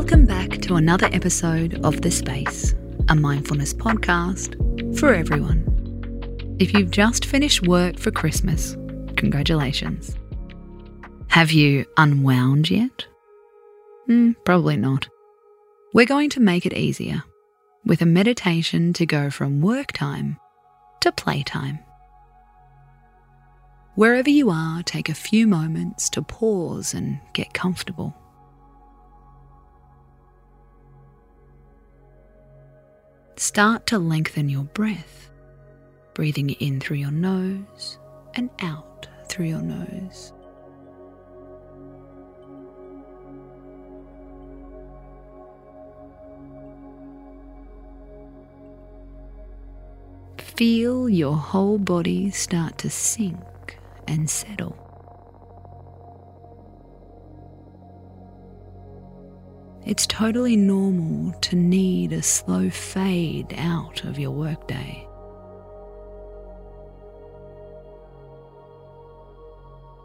Welcome back to another episode of The Space, a mindfulness podcast for everyone. If you've just finished work for Christmas, congratulations. Have you unwound yet? Mm, probably not. We're going to make it easier with a meditation to go from work time to playtime. Wherever you are, take a few moments to pause and get comfortable. Start to lengthen your breath, breathing in through your nose and out through your nose. Feel your whole body start to sink and settle. It's totally normal to need a slow fade out of your workday.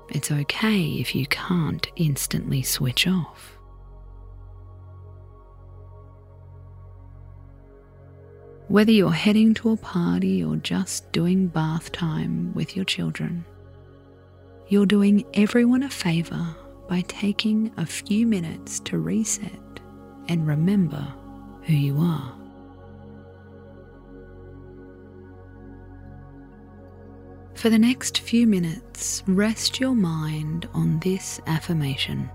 It's okay if you can't instantly switch off. Whether you're heading to a party or just doing bath time with your children, you're doing everyone a favour by taking a few minutes to reset and remember who you are. For the next few minutes, rest your mind on this affirmation.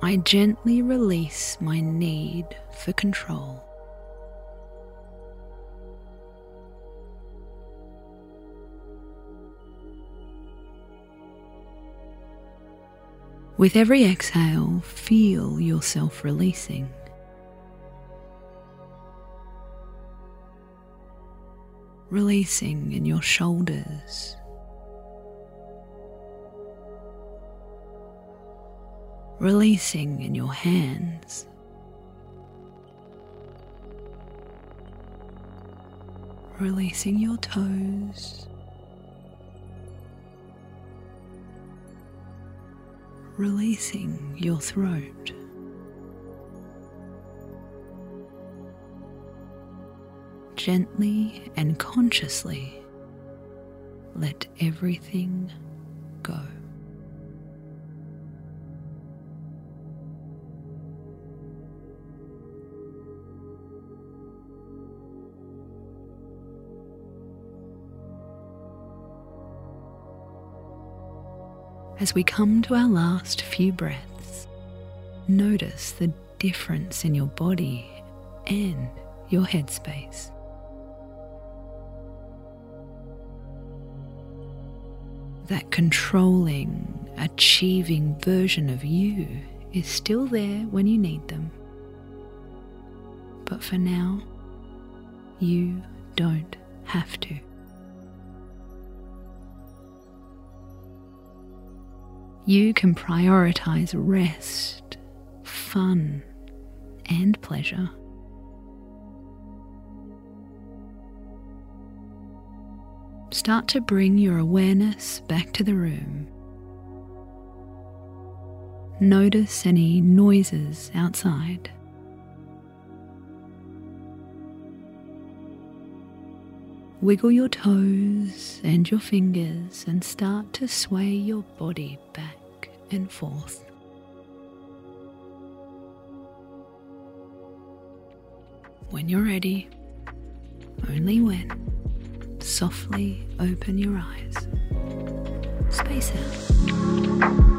I gently release my need for control. With every exhale, feel yourself releasing. Releasing in your shoulders. Releasing in your hands. Releasing your toes. Releasing your throat. Gently and consciously let everything go. As we come to our last few breaths, notice the difference in your body and your headspace. That controlling, achieving version of you is still there when you need them. But for now, you don't have to. You can prioritize rest, fun, and pleasure. Start to bring your awareness back to the room. Notice any noises outside. Wiggle your toes and your fingers and start to sway your body back and forth. When you're ready, only when, softly open your eyes. Space out.